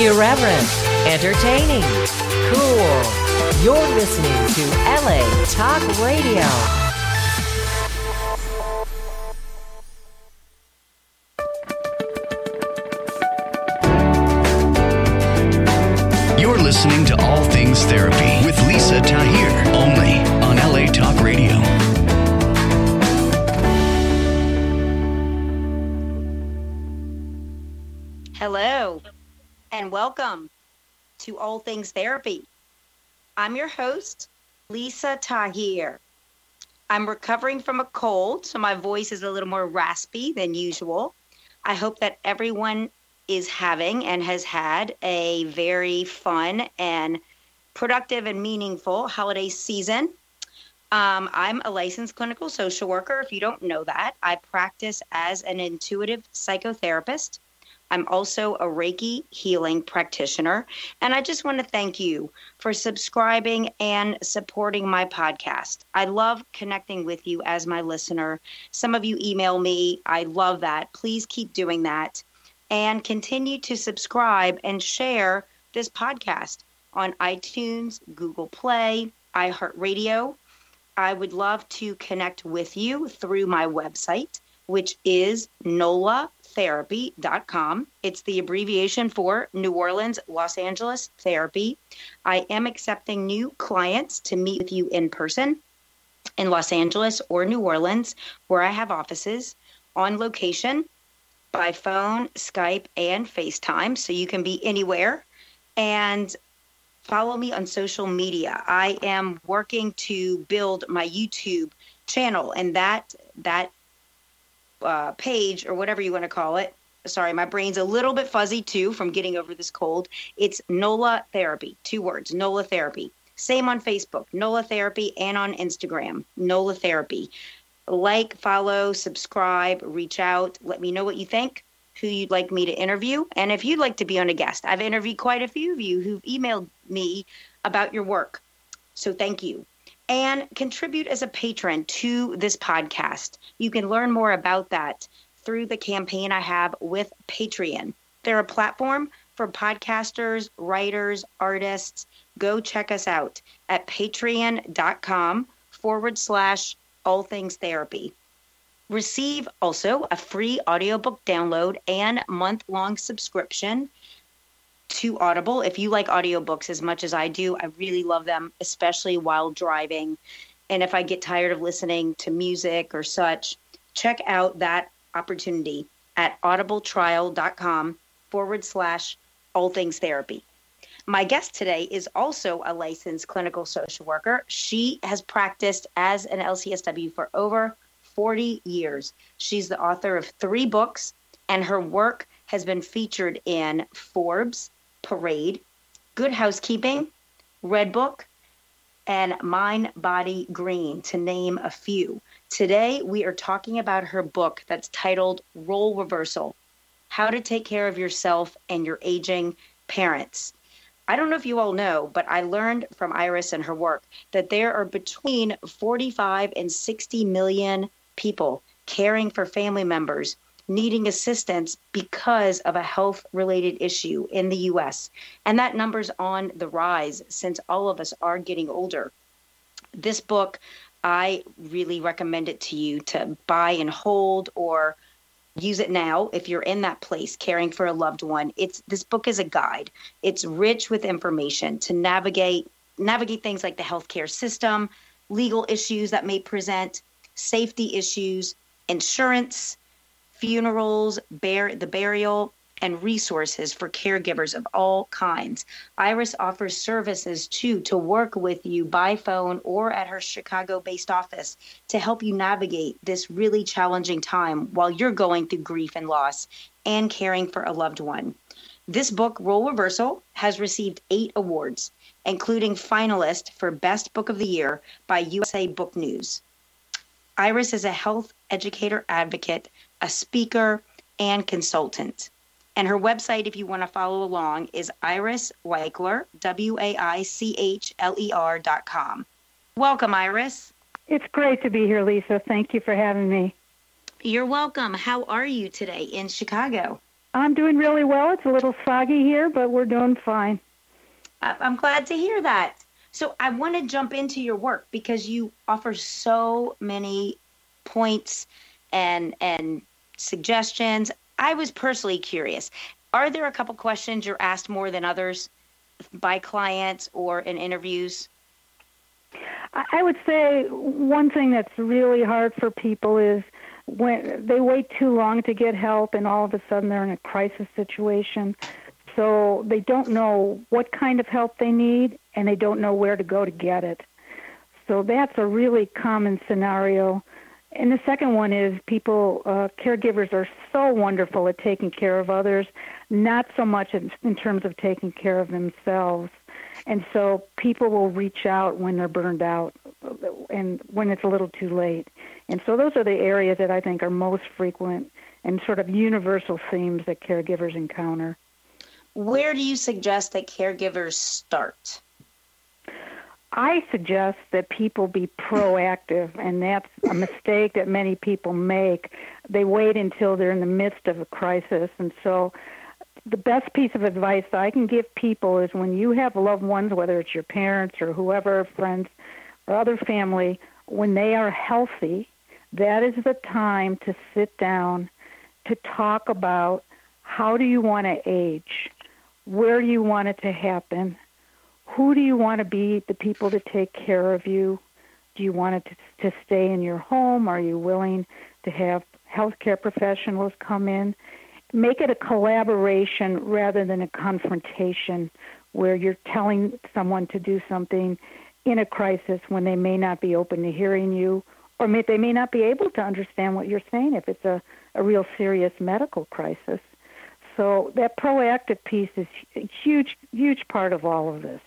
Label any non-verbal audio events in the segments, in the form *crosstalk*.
Irreverent, entertaining, cool. You're listening to LA Talk Radio. To All Things Therapy. I'm your host, Lisa Tahir. I'm recovering from a cold, so my voice is a little more raspy than usual. I hope that everyone is having and has had a very fun and productive and meaningful holiday season. Um, I'm a licensed clinical social worker. If you don't know that, I practice as an intuitive psychotherapist. I'm also a Reiki healing practitioner. And I just want to thank you for subscribing and supporting my podcast. I love connecting with you as my listener. Some of you email me. I love that. Please keep doing that. And continue to subscribe and share this podcast on iTunes, Google Play, iHeartRadio. I would love to connect with you through my website, which is nolatherapy.com. It's the abbreviation for New Orleans, Los Angeles Therapy. I am accepting new clients to meet with you in person in Los Angeles or New Orleans, where I have offices on location by phone, Skype, and FaceTime. So you can be anywhere. And follow me on social media. I am working to build my YouTube channel, and that that uh, page or whatever you want to call it. Sorry, my brain's a little bit fuzzy too from getting over this cold. It's NOLA Therapy, two words, NOLA Therapy. Same on Facebook, NOLA Therapy, and on Instagram, NOLA Therapy. Like, follow, subscribe, reach out. Let me know what you think, who you'd like me to interview, and if you'd like to be on a guest. I've interviewed quite a few of you who've emailed me about your work. So thank you and contribute as a patron to this podcast. You can learn more about that through the campaign I have with Patreon. They're a platform for podcasters, writers, artists. Go check us out at patreon.com forward slash all things therapy. Receive also a free audiobook download and month long subscription to Audible. If you like audiobooks as much as I do, I really love them, especially while driving. And if I get tired of listening to music or such, check out that opportunity at audibletrial.com forward slash all things therapy. My guest today is also a licensed clinical social worker. She has practiced as an LCSW for over 40 years. She's the author of three books, and her work has been featured in Forbes, Parade, Good Housekeeping, Red Book, and Mind Body Green, to name a few. Today, we are talking about her book that's titled Role Reversal How to Take Care of Yourself and Your Aging Parents. I don't know if you all know, but I learned from Iris and her work that there are between 45 and 60 million people caring for family members needing assistance because of a health related issue in the US. And that number's on the rise since all of us are getting older. This book, I really recommend it to you to buy and hold or use it now if you're in that place caring for a loved one. It's this book is a guide. It's rich with information to navigate navigate things like the healthcare system, legal issues that may present, safety issues, insurance, funerals, bear, the burial, and resources for caregivers of all kinds. Iris offers services too to work with you by phone or at her Chicago based office to help you navigate this really challenging time while you're going through grief and loss and caring for a loved one. This book, Role Reversal, has received eight awards, including finalist for Best Book of the Year by USA Book News. Iris is a health educator advocate a speaker, and consultant. And her website, if you want to follow along, is Iris Waichler, W A I C H L E R dot com. Welcome, Iris. It's great to be here, Lisa. Thank you for having me. You're welcome. How are you today in Chicago? I'm doing really well. It's a little soggy here, but we're doing fine. I'm glad to hear that. So I want to jump into your work because you offer so many points and and suggestions. I was personally curious. Are there a couple questions you're asked more than others by clients or in interviews? I would say one thing that's really hard for people is when they wait too long to get help and all of a sudden they're in a crisis situation. So they don't know what kind of help they need and they don't know where to go to get it. So that's a really common scenario. And the second one is people, uh, caregivers are so wonderful at taking care of others, not so much in, in terms of taking care of themselves. And so people will reach out when they're burned out and when it's a little too late. And so those are the areas that I think are most frequent and sort of universal themes that caregivers encounter. Where do you suggest that caregivers start? I suggest that people be proactive, and that's a mistake that many people make. They wait until they're in the midst of a crisis. And so, the best piece of advice that I can give people is when you have loved ones, whether it's your parents or whoever, friends or other family, when they are healthy, that is the time to sit down to talk about how do you want to age? Where do you want it to happen? Who do you want to be the people to take care of you? Do you want it to, to stay in your home? Are you willing to have healthcare professionals come in? Make it a collaboration rather than a confrontation where you're telling someone to do something in a crisis when they may not be open to hearing you or may, they may not be able to understand what you're saying if it's a, a real serious medical crisis. So that proactive piece is a huge, huge part of all of this.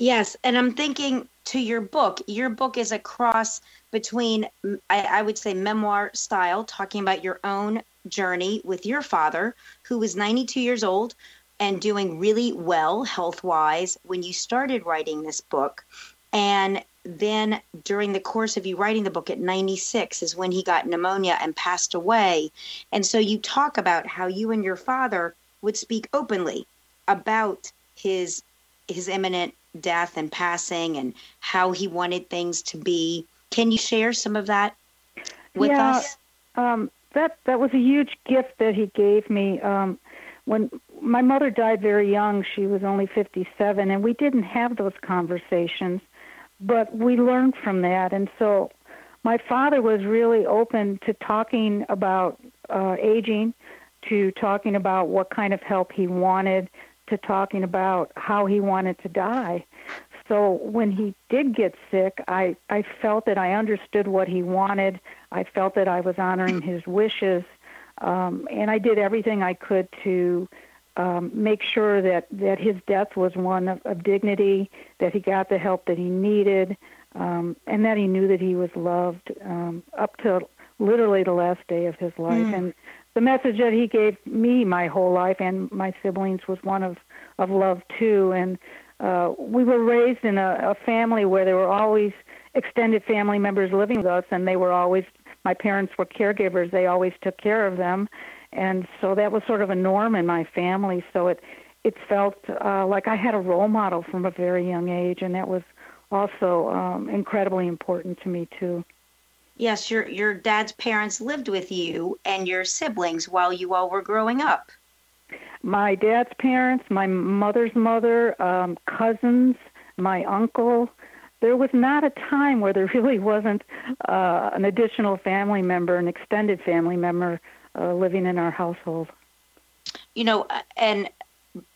Yes, and I'm thinking to your book. Your book is a cross between, I, I, would say, memoir style, talking about your own journey with your father, who was 92 years old and doing really well health wise when you started writing this book. And then during the course of you writing the book at 96 is when he got pneumonia and passed away. And so you talk about how you and your father would speak openly about his his imminent death and passing and how he wanted things to be. Can you share some of that with yeah, us? Um, that that was a huge gift that he gave me. Um, when my mother died very young, she was only 57, and we didn't have those conversations, but we learned from that. And so, my father was really open to talking about uh, aging, to talking about what kind of help he wanted, to talking about how he wanted to die. So when he did get sick, I, I felt that I understood what he wanted. I felt that I was honoring *coughs* his wishes. Um, and I did everything I could to um, make sure that, that his death was one of, of dignity, that he got the help that he needed, um, and that he knew that he was loved um, up to literally the last day of his life. Mm. And the message that he gave me my whole life and my siblings was one of of love too. And uh, we were raised in a, a family where there were always extended family members living with us, and they were always my parents were caregivers. They always took care of them, and so that was sort of a norm in my family. So it it felt uh, like I had a role model from a very young age, and that was also um, incredibly important to me too. Yes, your your dad's parents lived with you and your siblings while you all were growing up. My dad's parents, my mother's mother, um, cousins, my uncle. There was not a time where there *laughs* really wasn't uh, an additional family member, an extended family member, uh, living in our household. You know, uh, and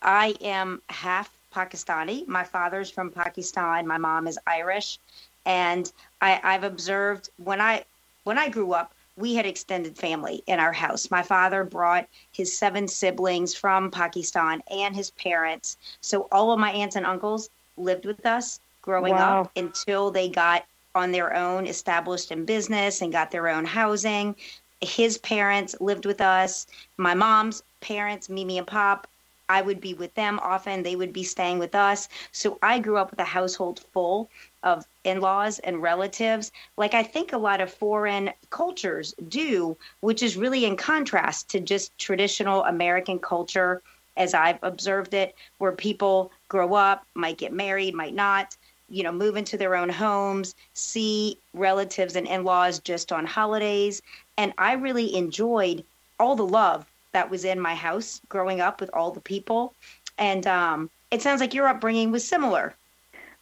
I am half Pakistani. My father's from Pakistan. My mom is Irish and I, I've observed when I when I grew up, we had extended family in our house. My father brought his seven siblings from Pakistan and his parents. So all of my aunts and uncles lived with us growing wow. up until they got on their own, established in business and got their own housing. His parents lived with us. My mom's parents, Mimi and Pop, I would be with them often. They would be staying with us. So I grew up with a household full of in laws and relatives, like I think a lot of foreign cultures do, which is really in contrast to just traditional American culture as I've observed it, where people grow up, might get married, might not, you know, move into their own homes, see relatives and in laws just on holidays. And I really enjoyed all the love that was in my house growing up with all the people. And um, it sounds like your upbringing was similar.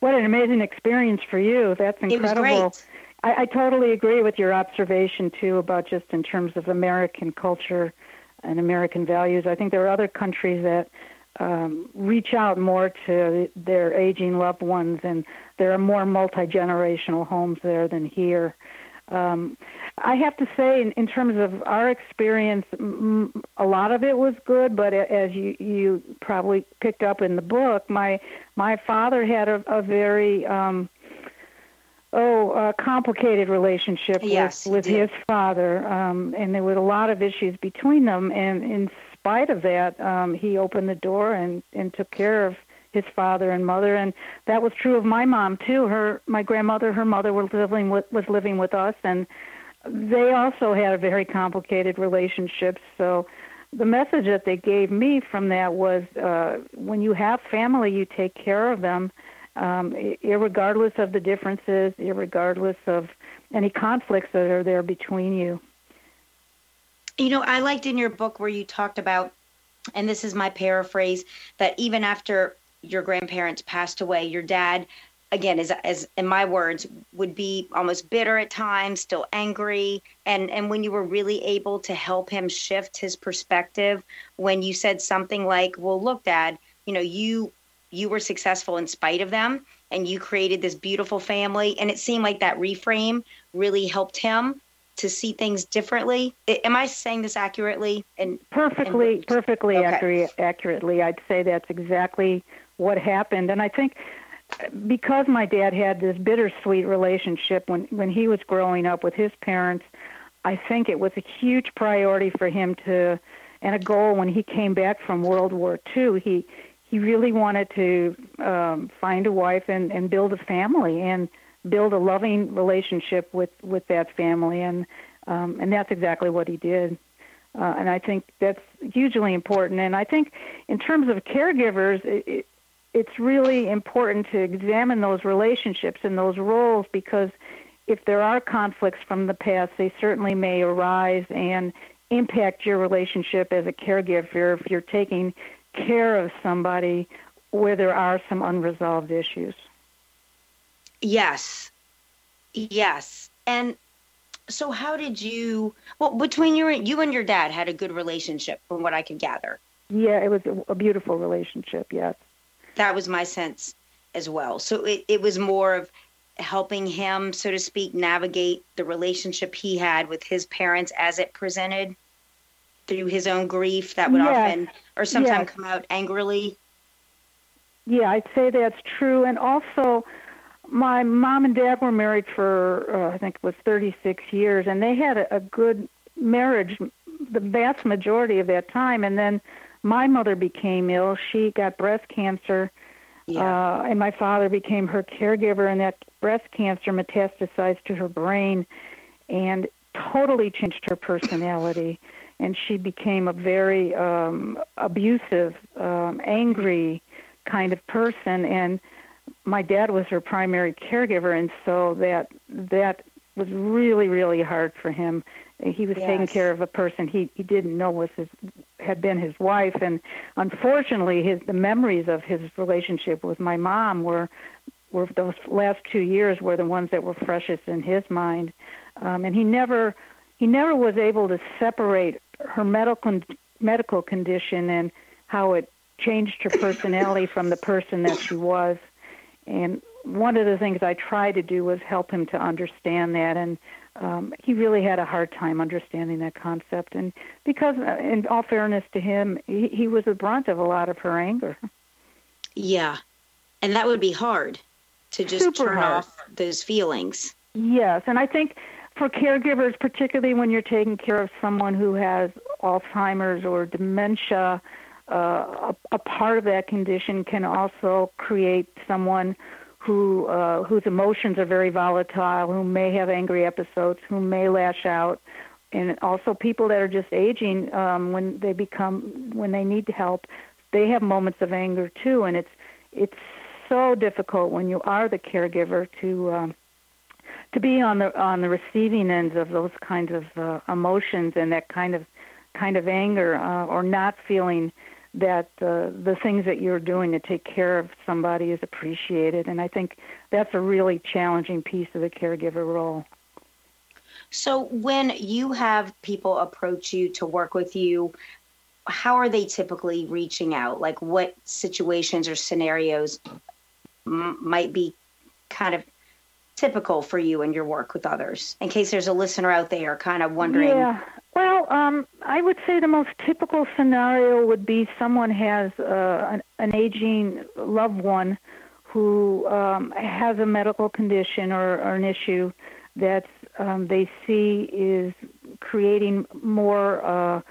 What an amazing experience for you. That's incredible. I, I totally agree with your observation, too, about just in terms of American culture and American values. I think there are other countries that um, reach out more to their aging loved ones, and there are more multi generational homes there than here. Um, I have to say, in, in terms of our experience, m- a lot of it was good. But as you you probably picked up in the book, my my father had a, a very um, oh, a complicated relationship yes, with, with his father, um, and there were a lot of issues between them. And in spite of that, um, he opened the door and and took care of his father and mother, and that was true of my mom too. Her, my grandmother, her mother was living with was living with us, and they also had a very complicated relationship. So the message that they gave me from that was uh, when you have family, you take care of them um, regardless of the differences, regardless of any conflicts that are there between you. You know, I liked in your book where you talked about, and this is my paraphrase, that even after your grandparents passed away, your dad, again, as, as in my words, would be almost bitter at times, still angry. And, and when you were really able to help him shift his perspective, when you said something like, well, look, dad, you know, you you were successful in spite of them and you created this beautiful family and it seemed like that reframe really helped him to see things differently am i saying this accurately and perfectly and, perfectly okay. accurate, accurately i'd say that's exactly what happened and i think because my dad had this bittersweet relationship when when he was growing up with his parents i think it was a huge priority for him to and a goal when he came back from world war ii he he really wanted to um, find a wife and, and build a family and build a loving relationship with, with that family and um, and that's exactly what he did. Uh, and I think that's hugely important. And I think in terms of caregivers, it, it's really important to examine those relationships and those roles because if there are conflicts from the past, they certainly may arise and impact your relationship as a caregiver if you're taking care of somebody where there are some unresolved issues. Yes. Yes. And so how did you well between you you and your dad had a good relationship from what I could gather. Yeah, it was a beautiful relationship, yes. That was my sense as well. So it, it was more of helping him, so to speak, navigate the relationship he had with his parents as it presented through his own grief that would yes. often or sometimes yes. come out angrily yeah i'd say that's true and also my mom and dad were married for uh, i think it was 36 years and they had a, a good marriage the vast majority of that time and then my mother became ill she got breast cancer yeah. uh, and my father became her caregiver and that breast cancer metastasized to her brain and totally changed her personality and she became a very um, abusive, um, angry kind of person. And my dad was her primary caregiver, and so that that was really, really hard for him. He was yes. taking care of a person he he didn't know was his had been his wife, and unfortunately, his the memories of his relationship with my mom were were those last two years were the ones that were freshest in his mind, um, and he never he never was able to separate her medical medical condition and how it changed her personality from the person that she was. And one of the things I tried to do was help him to understand that, and um, he really had a hard time understanding that concept. And because, uh, in all fairness to him, he, he was the brunt of a lot of her anger. Yeah, and that would be hard to just Super turn hard. off those feelings. Yes, and I think for caregivers, particularly when you're taking care of someone who has Alzheimer's or dementia, uh, a, a part of that condition can also create someone who uh, whose emotions are very volatile, who may have angry episodes, who may lash out, and also people that are just aging um, when they become when they need help, they have moments of anger too, and it's it's so difficult when you are the caregiver to um, to be on the on the receiving end of those kinds of uh, emotions and that kind of kind of anger uh, or not feeling that uh, the things that you're doing to take care of somebody is appreciated and I think that's a really challenging piece of the caregiver role. So when you have people approach you to work with you, how are they typically reaching out? Like what situations or scenarios m- might be kind of typical for you and your work with others? In case there's a listener out there kind of wondering. Yeah. Well, um, I would say the most typical scenario would be someone has uh, an, an aging loved one who um, has a medical condition or, or an issue that um, they see is creating more uh,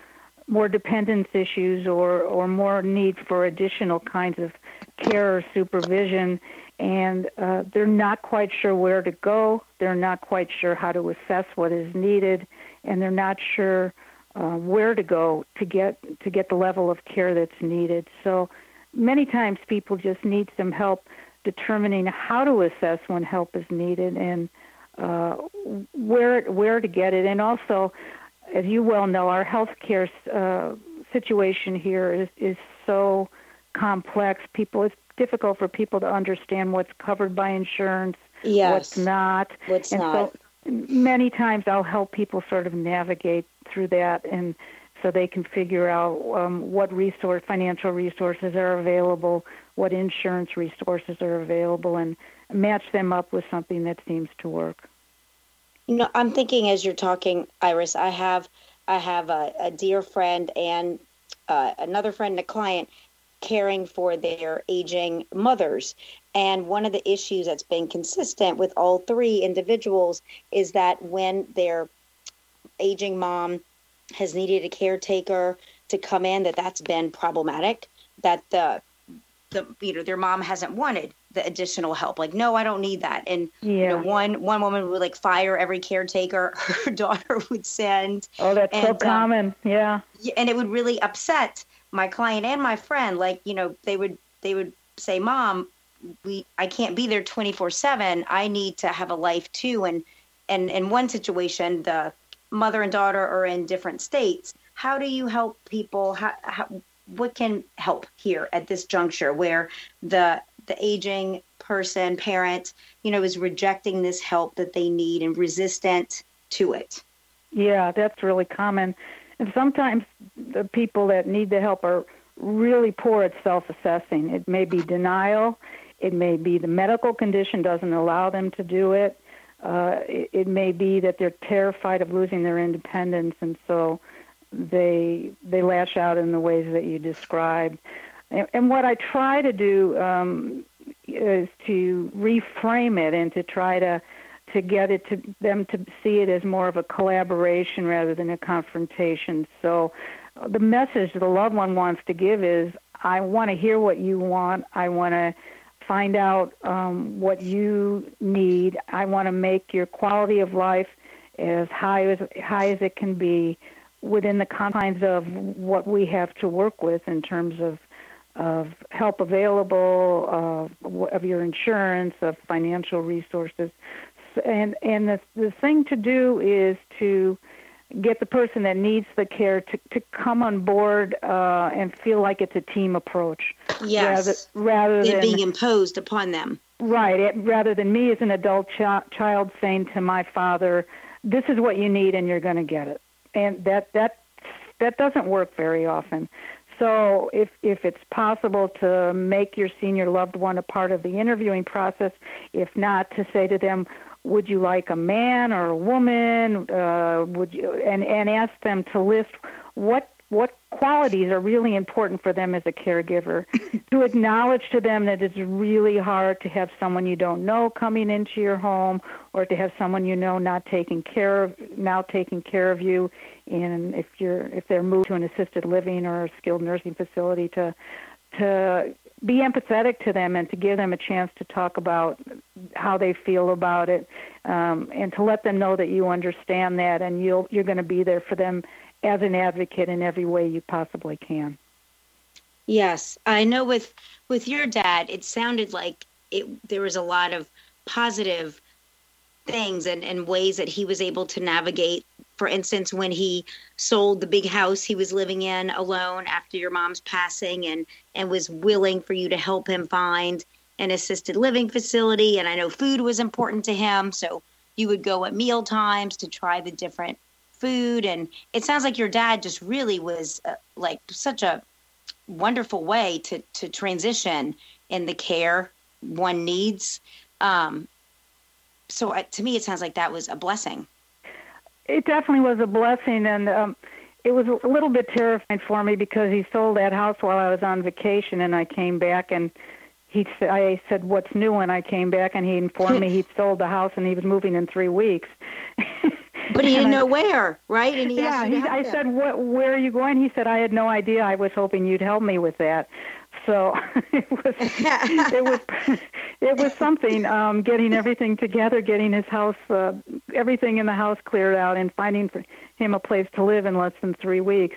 more dependence issues or, or more need for additional kinds of care or supervision and uh, they're not quite sure where to go. They're not quite sure how to assess what is needed, and they're not sure uh, where to go to get to get the level of care that's needed. So many times people just need some help determining how to assess when help is needed and uh, where where to get it, and also, as you well know, our healthcare uh, situation here is is so complex. People, it's difficult for people to understand what's covered by insurance, yes. what's not. What's and not. So many times I'll help people sort of navigate through that and so they can figure out um, what resource financial resources are available, what insurance resources are available and match them up with something that seems to work. You know, I'm thinking as you're talking, Iris, I have I have a, a dear friend and uh, another friend, and a client, caring for their aging mothers. And one of the issues that's been consistent with all three individuals is that when their aging mom has needed a caretaker to come in, that that's been problematic. That the the you know their mom hasn't wanted the additional help. Like, no, I don't need that. And Yeah. you know, one one woman would like fire every caretaker *laughs* her daughter would send. oh, that's so and, um, common. Yeah. Yeah, and it would really upset my client and my friend like you know they would they would say mom we i can't be there 24 7 i need to have a life too. And and in one situation the mother and daughter are in different states. How do you help people? How, how what can help here at this juncture where the the aging person parent you know is rejecting this help that they need and resistant to it? Yeah, that's really common. And sometimes the people that need the help are really poor at self assessing. It may be denial, it may be the medical condition doesn't allow them to do it. Uh, it, it may be that they're terrified of losing their independence, and so they they lash out in the ways that you described. And, and what I try to do um, is to reframe it and to try to to get it to them to see it as more of a collaboration rather than a confrontation. So uh, the message the loved one wants to give is I want to hear what you want. I want to find out um, what you need. I want to make your quality of life as high as high as it can be within the confines of what we have to work with in terms of of help available, of, of your insurance, of financial resources and and the the thing to do is to get the person that needs the care to to come on board uh, and feel like it's a team approach yes. rather rather it than being imposed upon them. Right. It, rather than me as an adult ch- child saying to my father this is what you need and you're going to get it. And that that that doesn't work very often. So if if it's possible to make your senior loved one a part of the interviewing process if not to say to them would you like a man or a woman? Uh, would you and and ask them to list what what qualities are really important for them as a caregiver. *laughs* to acknowledge to them that it's really hard to have someone you don't know coming into your home, or to have someone you know not taking care of now taking care of you. And if you're if they're moved to an assisted living or a skilled nursing facility, to to be empathetic to them and to give them a chance to talk about how they feel about it um, and to let them know that you understand that and you'll you're going to be there for them as an advocate in every way you possibly can. Yes i know with with your dad it sounded like it there was a lot of positive things and, and ways that he was able to navigate for instance, when he sold the big house he was living in alone after your mom's passing and, and was willing for you to help him find an assisted living facility. And I know food was important to him. So you would go at meal times to try the different food. And it sounds like your dad just really was uh, like such a wonderful way to, to transition in the care one needs. Um, so uh, to me, it sounds like that was a blessing it definitely was a blessing, and um, it was a little bit terrifying for me because he sold that house while I was on vacation, and I came back and he I said, "What's new?" When I came back, and he informed me *laughs* he'd sold the house and he was moving in three weeks. *laughs* but he didn't know where, right? And he yeah, he, I said, "What? Where are you going?" He said, "I had no idea. I was hoping you'd help me with that." So *laughs* it was *laughs* it was it was something um, getting everything together, getting his house, uh, everything in the house cleared out, and finding for him a place to live in less than three weeks.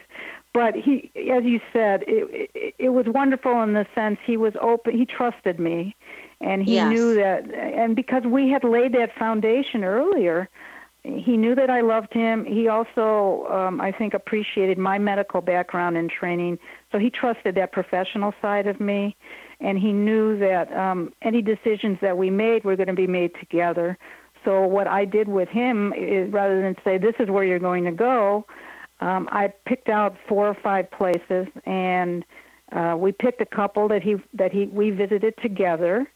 But he, as you said, it, it, it was wonderful in the sense he was open. He trusted me, and he yes. knew that. And because we had laid that foundation earlier, he knew that I loved him. He also, um, I think, appreciated my medical background and training, so he trusted that professional side of me, and he knew that um, any decisions that we made were going to be made together. So what I did with him is, rather than say this is where you're going to go, um, I picked out four or five places, and uh, we picked a couple that he that he we visited together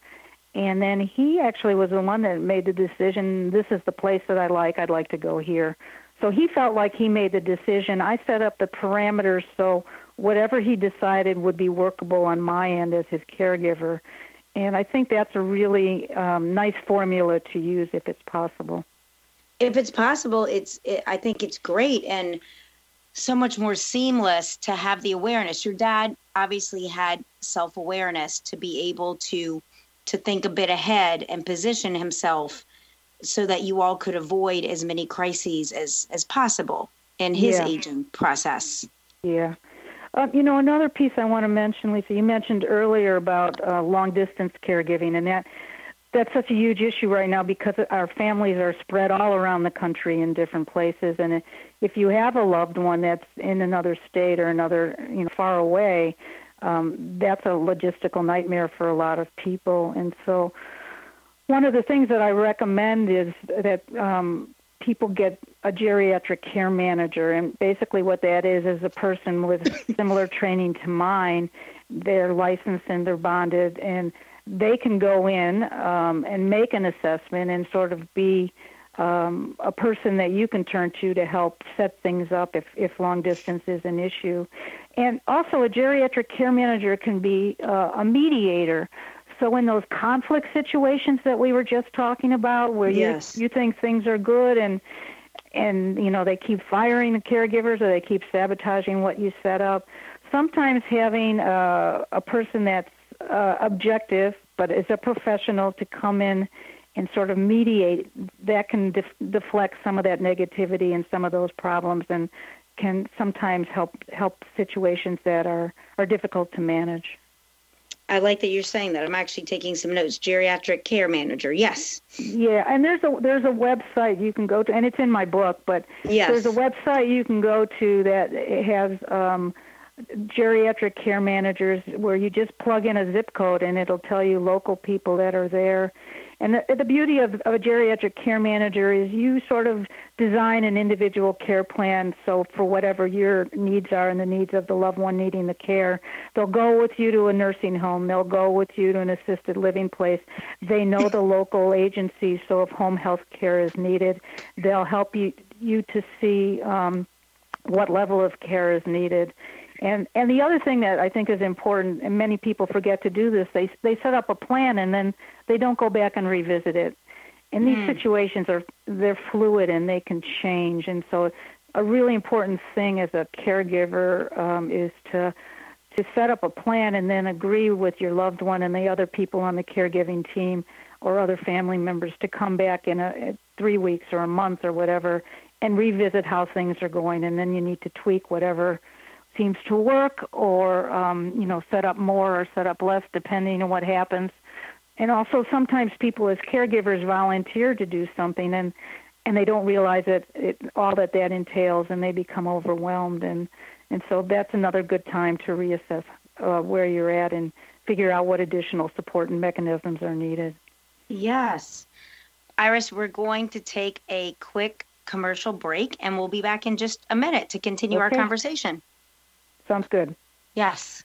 and then he actually was the one that made the decision this is the place that I like. I'd like to go here. So he felt like he made the decision. I set up the parameters so whatever he decided would be workable on my end as his caregiver. And I think that's a really um, nice formula to use if it's possible. If it's possible, it's it, I think it's great and so much more seamless to have the awareness. Your dad obviously had self awareness to be able to to think a bit ahead and position himself so that you all could avoid as many crises as as possible in his yeah. aging process. Yeah. Uh, you know, another piece I want to mention, Lisa, you mentioned earlier about uh, long distance caregiving, and that that's such a huge issue right now because our families are spread all around the country in different places, and if you have a loved one that's in another state or another, you know, far away, um, that's a logistical nightmare for a lot of people. And so, one of the things that I recommend is that um, people get a geriatric care manager. And basically, what that is is a person with *laughs* similar training to mine. They're licensed and they're bonded, and they can go in um, and make an assessment and sort of be um, a person that you can turn to to help set things up if, if long distance is an issue. And also, a geriatric care manager can be uh, a mediator. So, in those conflict situations that we were just talking about, where yes. you, you think things are good and and you know they keep firing the caregivers or they keep sabotaging what you set up, sometimes having uh, a person that's uh, objective but is a professional to come in and sort of mediate that can def- deflect some of that negativity and some of those problems and can sometimes help help situations that are are difficult to manage. I like that you're saying that. I'm actually taking some notes. Geriatric care manager. Yes. Yeah, and there's a there's a website you can go to, and it's in my book. But yes. there's a website you can go to that has um, geriatric care managers where you just plug in a zip code and it'll tell you local people that are there and the, the beauty of, of a geriatric care manager is you sort of design an individual care plan so for whatever your needs are and the needs of the loved one needing the care, they'll go with you to a nursing home, they'll go with you to an assisted living place. They know the *coughs* local agencies, so if home health care is needed, they'll help you you to see um, what level of care is needed. And and the other thing that I think is important, and many people forget to do this, they they set up a plan and then they don't go back and revisit it. And these mm. situations are they're fluid and they can change. And so, a really important thing as a caregiver um, is to to set up a plan and then agree with your loved one and the other people on the caregiving team or other family members to come back in a, a three weeks or a month or whatever and revisit how things are going. And then you need to tweak whatever seems to work or um, you know set up more or set up less depending on what happens. And also sometimes people as caregivers volunteer to do something and and they don't realize it, all that that entails and they become overwhelmed. And and so that's another good time to reassess uh, where you're at and figure out what additional support and mechanisms are needed. Yes. Iris we're going to take a quick commercial break and we'll be back in just a minute to continue okay. our conversation Sounds good. Yes.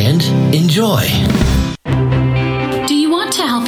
and enjoy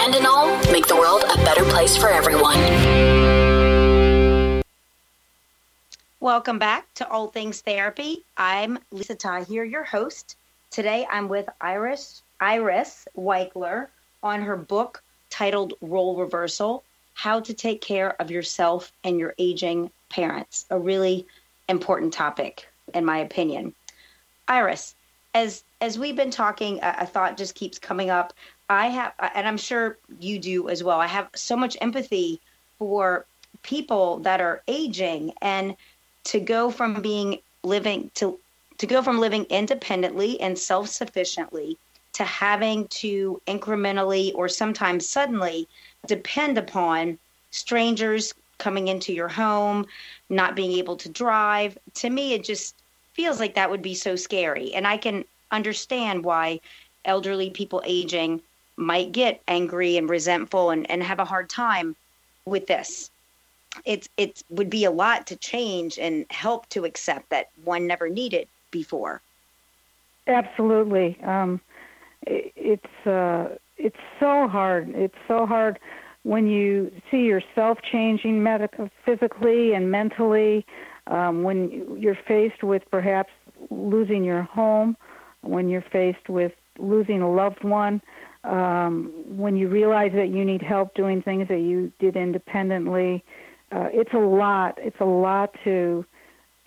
and in all, make the world a better place for everyone. Welcome back to All Things Therapy. I'm Lisa Tahir, your host. Today I'm with Iris Iris Waichler on her book titled Role Reversal: How to Take Care of Yourself and Your Aging Parents. A really important topic in my opinion. Iris, as as we've been talking, a, a thought just keeps coming up. I have, and I'm sure you do as well. I have so much empathy for people that are aging and to go from being living to to go from living independently and self-sufficiently to having to incrementally or sometimes suddenly depend upon strangers coming into your home, not being able to drive. To me, it just feels like that would be so scary. And I can understand why elderly people aging might get angry and resentful and, and have a hard time with this. It's it would be a lot to change and help to accept that one never needed before. Absolutely, um, it, it's uh, it's so hard. It's so hard when you see yourself changing medical, physically and mentally. Um, when you're faced with perhaps losing your home, when you're faced with losing a loved one, um, when you realize that you need help doing things that you did independently, uh, it's a lot. It's a lot to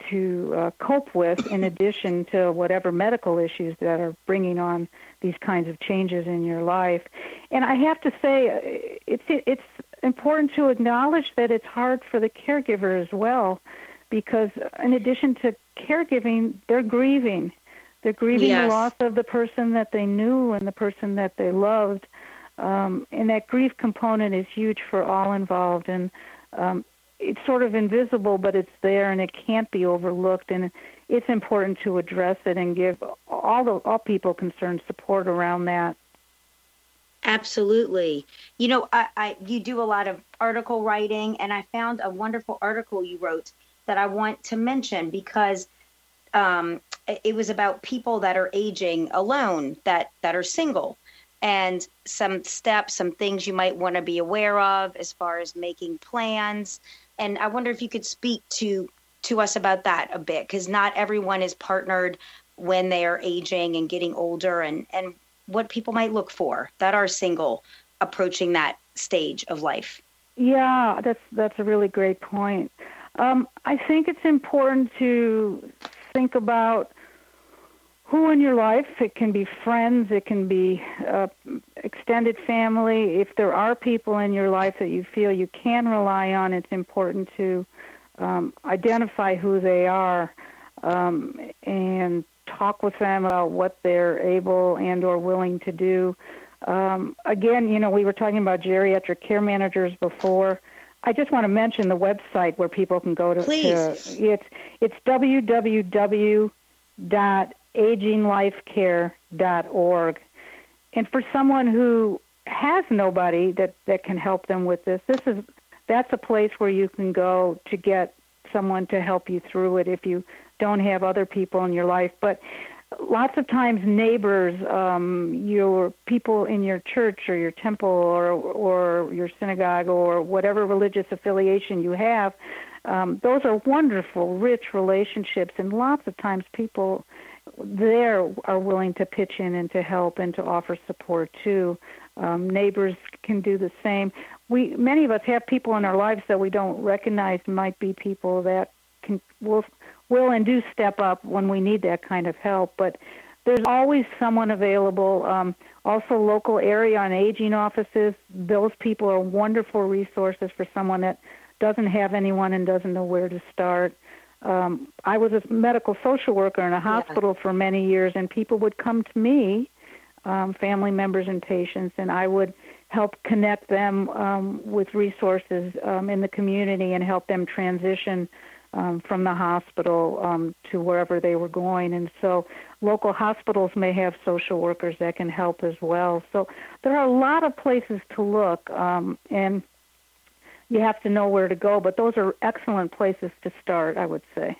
to uh, cope with, in addition to whatever medical issues that are bringing on these kinds of changes in your life. And I have to say, uh, it's it's important to acknowledge that it's hard for the caregiver as well, because in addition to caregiving, they're grieving they're grieving yes. the loss of the person that they knew and the person that they loved. Um, and that grief component is huge for all involved. And um, it's sort of invisible, but it's there and it can't be overlooked. And it's important to address it and give all the all people concerned support around that. Absolutely. You know, I, I you do a lot of article writing, and I found a wonderful article you wrote that I want to mention because um, it was about people that are aging alone, that that are single, and some steps, some things you might want to be aware of as far as making plans. And I wonder if you could speak to to us about that a bit, because not everyone is partnered when they are aging and getting older, and and what people might look for that are single approaching that stage of life. Yeah, that's that's a really great point. Um, I think it's important to think about who in your life. It can be friends, it can be uh, extended family. If there are people in your life that you feel you can rely on, it's important to um, identify who they are um, and talk with them about what they're able and or willing to do. Um, again, you know, we were talking about geriatric care managers before. I just want to mention the website where people can go to. Please. To, it's it's www.aginglifecare.org. And for someone who has nobody that that can help them with this, this is that's a place where you can go to get someone to help you through it if you don't have other people in your life. But lots of times neighbors, um, your people in your church or your temple or or your synagogue or whatever religious affiliation you have, um, those are wonderful, rich relationships, and lots of times people there are willing to pitch in and to help and to offer support too. Um, neighbors can do the same. We many of us have people in our lives that we don't recognize might be people that can will will and do step up when we need that kind of help. But there's always someone available. Um, also, local area on aging offices. Those people are wonderful resources for someone that doesn't have anyone and doesn't know where to start. Um, I was a medical social worker in a hospital yeah. for many years, and people would come to me, um, family members and patients, and I would help connect them um, with resources um, in the community and help them transition um, from the hospital um, to wherever they were going. And so local hospitals may have social workers that can help as well. So there are a lot of places to look, um, and you have to know where to go. But those are excellent places to start, I would say.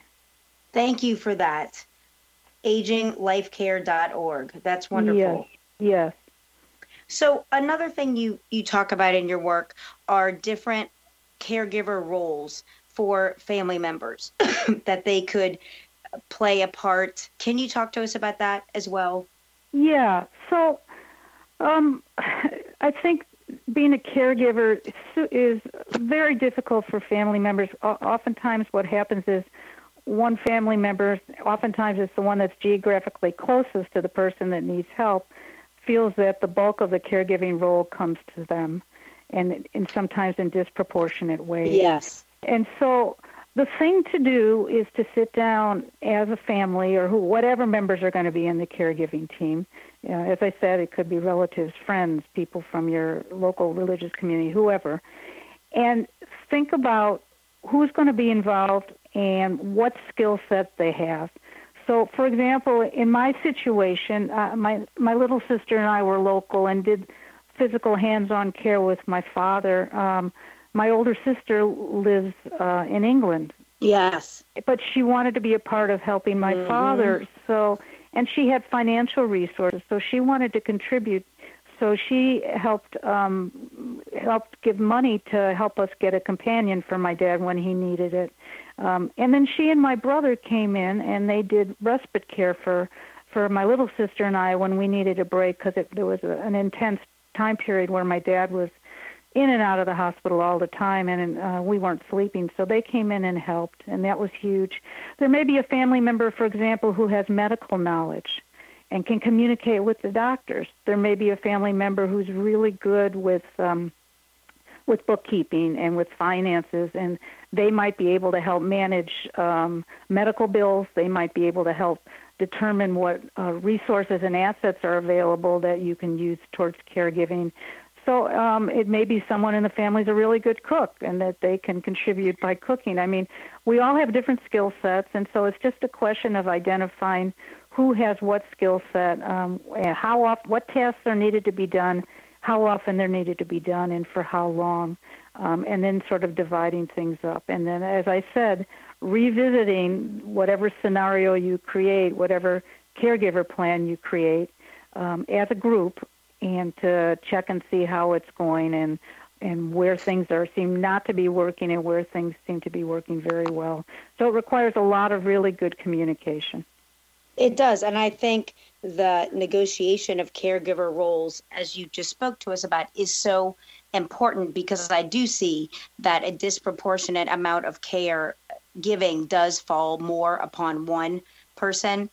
Thank you for that. AgingLifeCare.org. That's wonderful. Yes. Yes. So another thing you you talk about in your work are different caregiver roles for family members *coughs* that they could play a part. Can you talk to us about that as well? Yeah. So um, I think being a caregiver is very difficult for family members. Oftentimes, what happens is one family member, oftentimes it's the one that's geographically closest to the person that needs help, feels that the bulk of the caregiving role comes to them, and, and sometimes in disproportionate ways. Yes. And so the thing to do is to sit down as a family or who, whatever members are going to be in the caregiving team. You know, as I said, it could be relatives, friends, people from your local religious community, whoever, and think about who's going to be involved and what skill set they have. So, for example, in my situation, uh, my my little sister and I were local and did physical hands-on care with my father. Um, my older sister lives uh, in England. Yes. But she wanted to be a part of helping my mm-hmm. father. So, and she had financial resources, so she wanted to contribute. So she helped um, helped give money to help us get a companion for my dad when he needed it. Um, and then she and my brother came in and they did respite care for for my little sister and I when we needed a break because there was a, an intense time period where my dad was in and out of the hospital all the time, and uh, we weren't sleeping. So they came in and helped, and that was huge. There may be a family member, for example, who has medical knowledge and can communicate with the doctors. There may be a family member who's really good with um, with bookkeeping and with finances, and they might be able to help manage um, medical bills. They might be able to help determine what uh, resources and assets are available that you can use towards caregiving. So um, it may be someone in the family is a really good cook and that they can contribute by cooking. I mean, we all have different skill sets, and so it's just a question of identifying who has what skill set, um, how often, what tasks are needed to be done, how often they're needed to be done, and for how long, um, and then sort of dividing things up. And then, as I said, revisiting whatever scenario you create, whatever caregiver plan you create um, as a group and to check and see how it's going and and where things are seem not to be working and where things seem to be working very well. So it requires a lot of really good communication. It does. And I think the negotiation of caregiver roles, as you just spoke to us about, is so important because I do see that a disproportionate amount of care giving does fall more upon one person,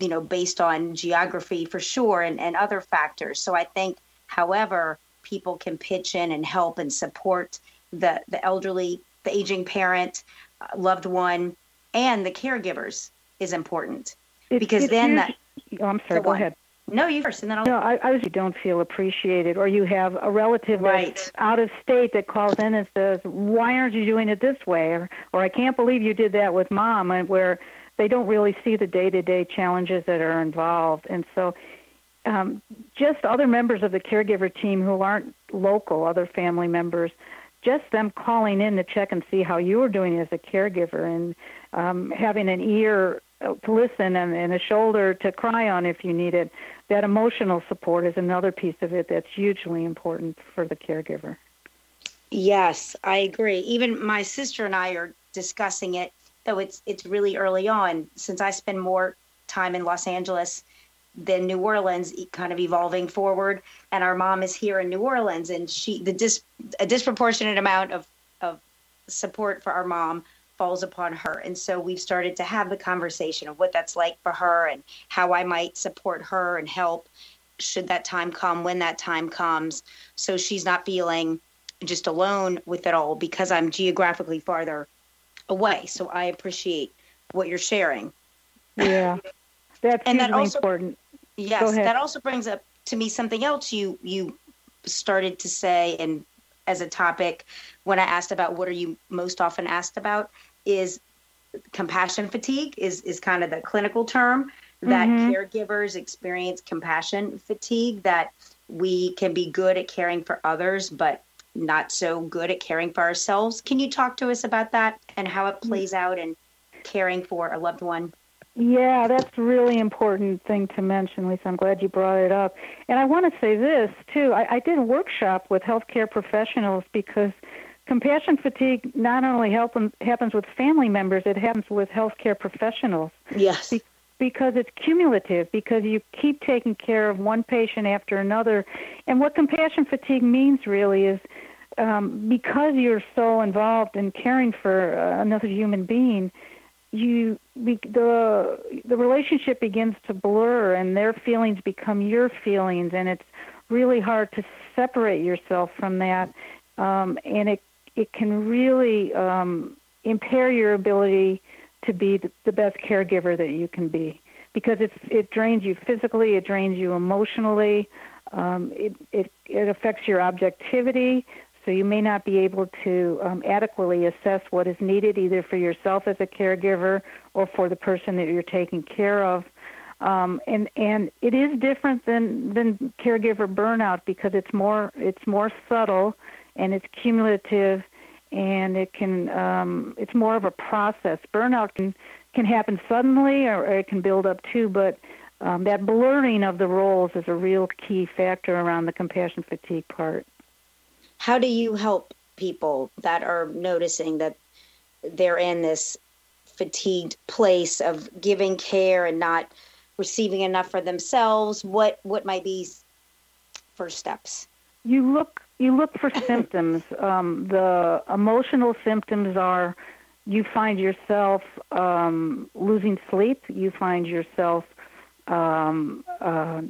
you know, based on geography for sure and, and other factors. So I think, however, people can pitch in and help and support the, the elderly, the aging parent, uh, loved one, and the caregivers is important. It- because it's then that Oh, I'm sorry. Go Go on. ahead. no, you first, and then I'll No, I, I was you don't feel appreciated, or you have a relative Right. out of state that calls in and says, "Why aren't you doing it this way?" or, or "I can't believe you did that with mom," and where they don't really see the day-to-day challenges that are involved, and so. Um, just other members of the caregiver team who aren't local, other family members, just them calling in to check and see how you're doing as a caregiver and um, having an ear uh, to listen and, and a shoulder to cry on if you need it. That emotional support is another piece of it that's hugely important for the caregiver. Yes, I agree. Even my sister and I are discussing it, though it's it's really early on. Since I spend more time in Los Angeles than New Orleans, kind of evolving forward, and our mom is here in New Orleans, and she the dis a disproportionate amount of of support for our mom falls upon her, and so we've started to have the conversation of what that's like for her and how I might support her and help should that time come when that time comes, so she's not feeling just alone with it all because I'm geographically farther away. So I appreciate what you're sharing. Yeah, that's And that also- important. Yes, that also brings up to me something else you you started to say and as a topic when I asked about what are you most often asked about is compassion fatigue is is kind of the clinical term that Mhm. caregivers experience compassion fatigue that we can be good at caring for others but not so good at caring for ourselves. Can you talk to us about that and how it mm. plays out in caring for a loved one? Yeah, that's a really important thing to mention, Lisa. I'm glad you brought it up. And I want to say this, too. I, I did a workshop with healthcare professionals because compassion fatigue not only happen, happens with family members, it happens with healthcare professionals Yes. Be- because it's cumulative, because you keep taking care of one patient after another. And what compassion fatigue means really is um, because you're so involved in caring for uh, another human being, you the the relationship begins to blur, and their feelings become your feelings, and it's really hard to separate yourself from that, um, and it it can really um, impair your ability to be the, the best caregiver that you can be because it's it drains you physically, it drains you emotionally, um, it, it it affects your objectivity. So you may not be able to um, adequately assess what is needed either for yourself as a caregiver or for the person that you're taking care of. Um, and and it is different than than caregiver burnout because it's more it's more subtle and it's cumulative and it can um, it's more of a process. Burnout can can happen suddenly or, or it can build up too, but um, that blurring of the roles is a real key factor around the compassion fatigue part. how do you help people that are noticing that they're in this fatigued place of giving care and not receiving enough for themselves what what might be first steps You look you look for *laughs* symptoms. Um, the emotional symptoms are you find yourself um, losing sleep. You find yourself um, uh,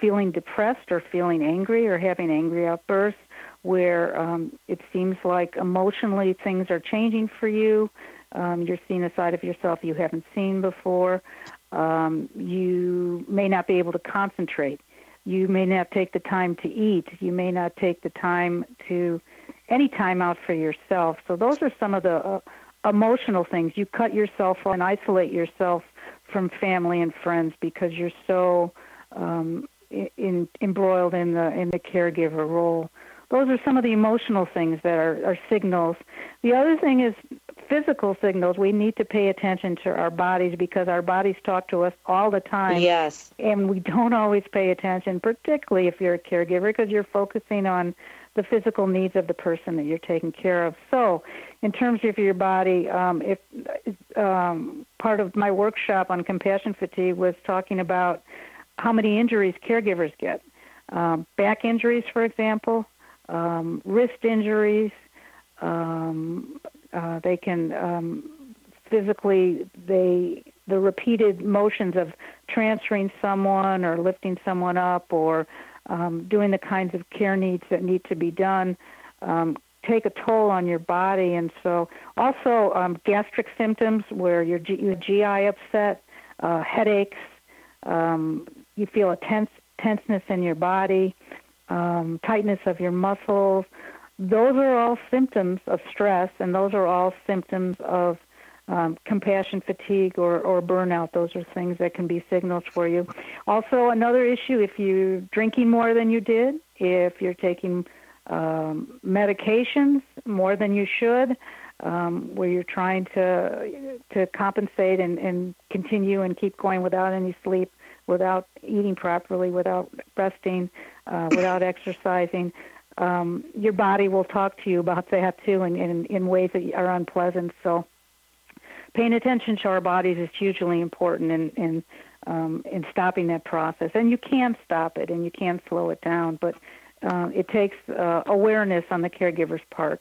feeling depressed or feeling angry or having angry outbursts where um, it seems like emotionally things are changing for you. Um, you're seeing a side of yourself you haven't seen before. Um, you may not be able to concentrate. You may not take the time to eat. You may not take the time to any time out for yourself. So those are some of the uh, emotional things. You cut yourself off and isolate yourself from family and friends because you're so um, in, embroiled in the in the caregiver role. Those are some of the emotional things that are, are signals. The other thing is physical signals. We need to pay attention to our bodies because our bodies talk to us all the time yes and we don't always pay attention, particularly if you're a caregiver, because you're focusing on the physical needs of the person that you're taking care of. So, in terms of your body, um, if um, part of my workshop on compassion fatigue was talking about how many injuries caregivers get, um, back injuries, for example, um, wrist injuries. Um, uh, they can um, physically they the repeated motions of transferring someone or lifting someone up or um, doing the kinds of care needs that need to be done um, take a toll on your body. And so, also um, gastric symptoms where your, G- your GI upset, uh, headaches, um, you feel a tense tenseness in your body, um, tightness of your muscles. Those are all symptoms of stress, and those are all symptoms of um, compassion fatigue or, or burnout. Those are things that can be signals for you. Also, another issue if you're drinking more than you did, if you're taking um, medications more than you should, um, where you're trying to to compensate and, and continue and keep going without any sleep, without eating properly, without resting, uh, without exercising. Um, your body will talk to you about that too, in, in, in ways that are unpleasant. So paying attention to our bodies is hugely important in in um, in stopping that process. And you can stop it, and you can slow it down, but uh, it takes uh, awareness on the caregiver's part.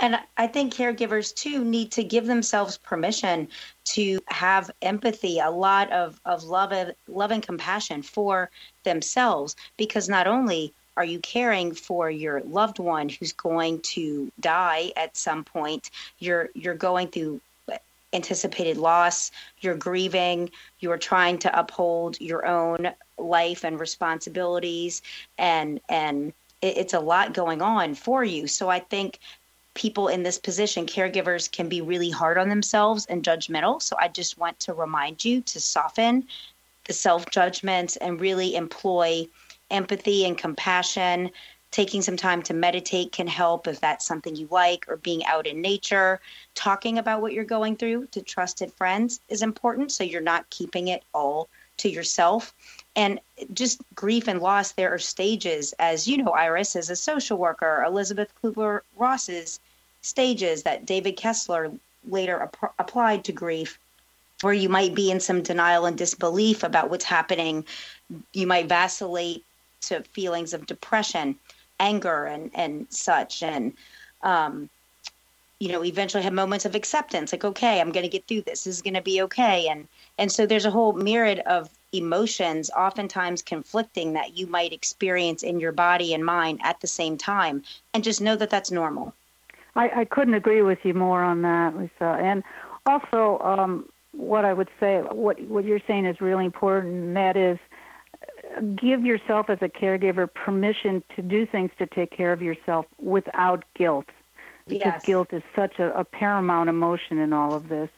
And I think caregivers too need to give themselves permission to have empathy, a lot of, of love, love and compassion for themselves, because not only are you caring for your loved one who's going to die at some point, you're you're going through anticipated loss, you're grieving, you're trying to uphold your own life and responsibilities and and it, it's a lot going on for you. So I think people in this position, caregivers can be really hard on themselves and judgmental. So I just want to remind you to soften the self judgments and really employ empathy and compassion taking some time to meditate can help if that's something you like, or being out in nature. Talking about what you're going through to trusted friends is important so you're not keeping it all to yourself. And just grief and loss, there are stages, as you know, Iris, as a social worker, Elizabeth Kubler Ross's stages that David Kessler later ap- applied to grief where you might be in some denial and disbelief about what's happening. You might vacillate to feelings of depression anger and and such. And um, you know eventually have moments of acceptance like okay i'm going to get through this. This is going to be okay. And and so there's a whole myriad of emotions oftentimes conflicting that you might experience in your body and mind at the same time. And just know that that's normal. I, I couldn't agree with you more on that lisa. And also um, what i would say what what you're saying is really important and that is give yourself as a caregiver permission to do things to take care of yourself without guilt because yes. guilt is such a, a paramount emotion in all of this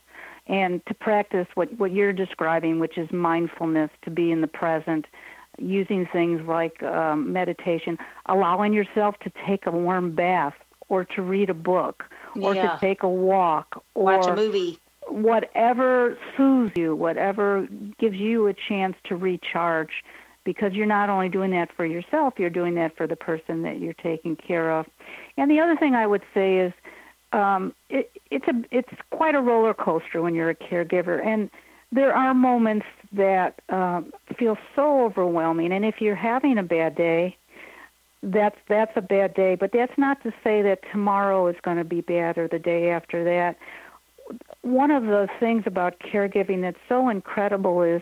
and to practice what what you're describing which is mindfulness to be in the present using things like um, meditation allowing yourself to take a warm bath or to read a book or yeah. to take a walk or watch a movie whatever soothes you whatever gives you a chance to recharge because you're not only doing that for yourself, you're doing that for the person that you're taking care of. And the other thing I would say is um, it, it's a it's quite a roller coaster when you're a caregiver, and there are moments that um, feel so overwhelming. And if you're having a bad day, that's that's a bad day. But that's not to say that tomorrow is going to be bad or the day after that. One of the things about caregiving that's so incredible is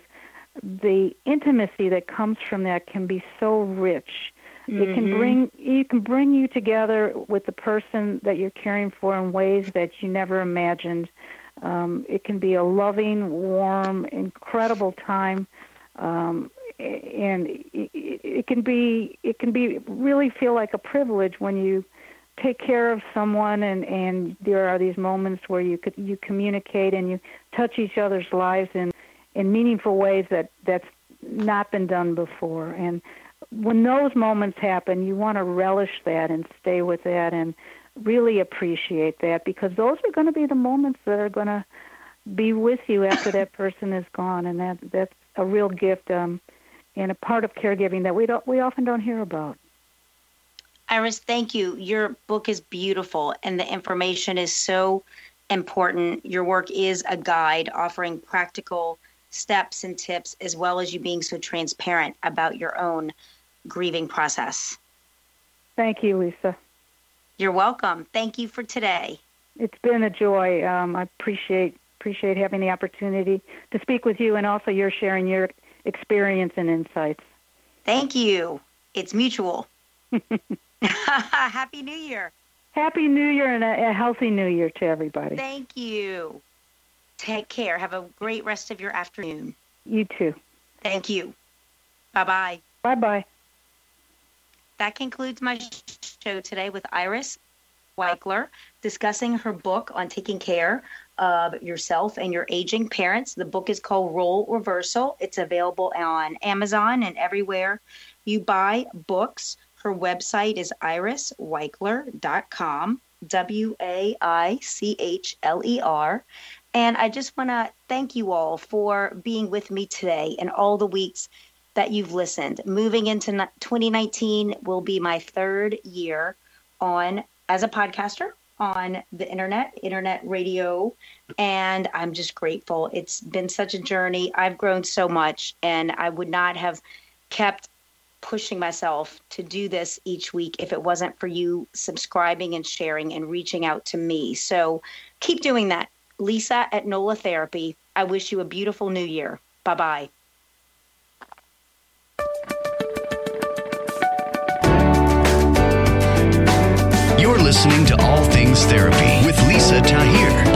the intimacy that comes from that can be so rich. Mm-hmm. It can mm-hmm. bring you can bring you together with the person that you're caring for in ways that you never imagined. Um, it can be a loving, warm, incredible time, um, and it, it can be it can be really feel like a privilege when you take care of someone and and there are these moments where you could you communicate and you touch each other's lives in in meaningful ways that that's not been done before. And when those moments happen, you want to relish that and stay with that and really appreciate that because those are going to be the moments that are going to be with you after that *coughs* person is gone, and that that's a real gift um, and a part of caregiving that we don't we often don't hear about. Iris, thank you. Your book is beautiful and the information is so important. Your work is a guide offering practical steps and tips, as well as you being so transparent about your own grieving process. Thank you, Lisa. You're welcome. Thank you for today. It's been a joy. Um, I appreciate appreciate having the opportunity to speak with you, and also you're sharing your experience and insights. Thank you. It's mutual. *laughs* *laughs* Happy New Year. Happy New Year and a, a healthy New Year to everybody. Thank you. Take care. Have a great rest of your afternoon. You too. Thank you. Bye bye. Bye bye. That concludes my show today with Iris Waichler discussing her book on taking care of yourself and your aging parents. The book is called Role Reversal. It's available on Amazon and everywhere you buy books. Her website is iriswaichler.com, W A I C H L E R. And I just want to thank you all for being with me today and all the weeks that you've listened. Moving into 2019 will be my third year on as a podcaster on the internet, internet radio, and I'm just grateful. It's been such a journey. I've grown so much, and I would not have kept pushing myself to do this each week if it wasn't for you subscribing and sharing and reaching out to me. So keep doing that. Lisa at NOLA Therapy. I wish you a beautiful new year. Bye bye. You're listening to All Things Therapy with Lisa Tahir.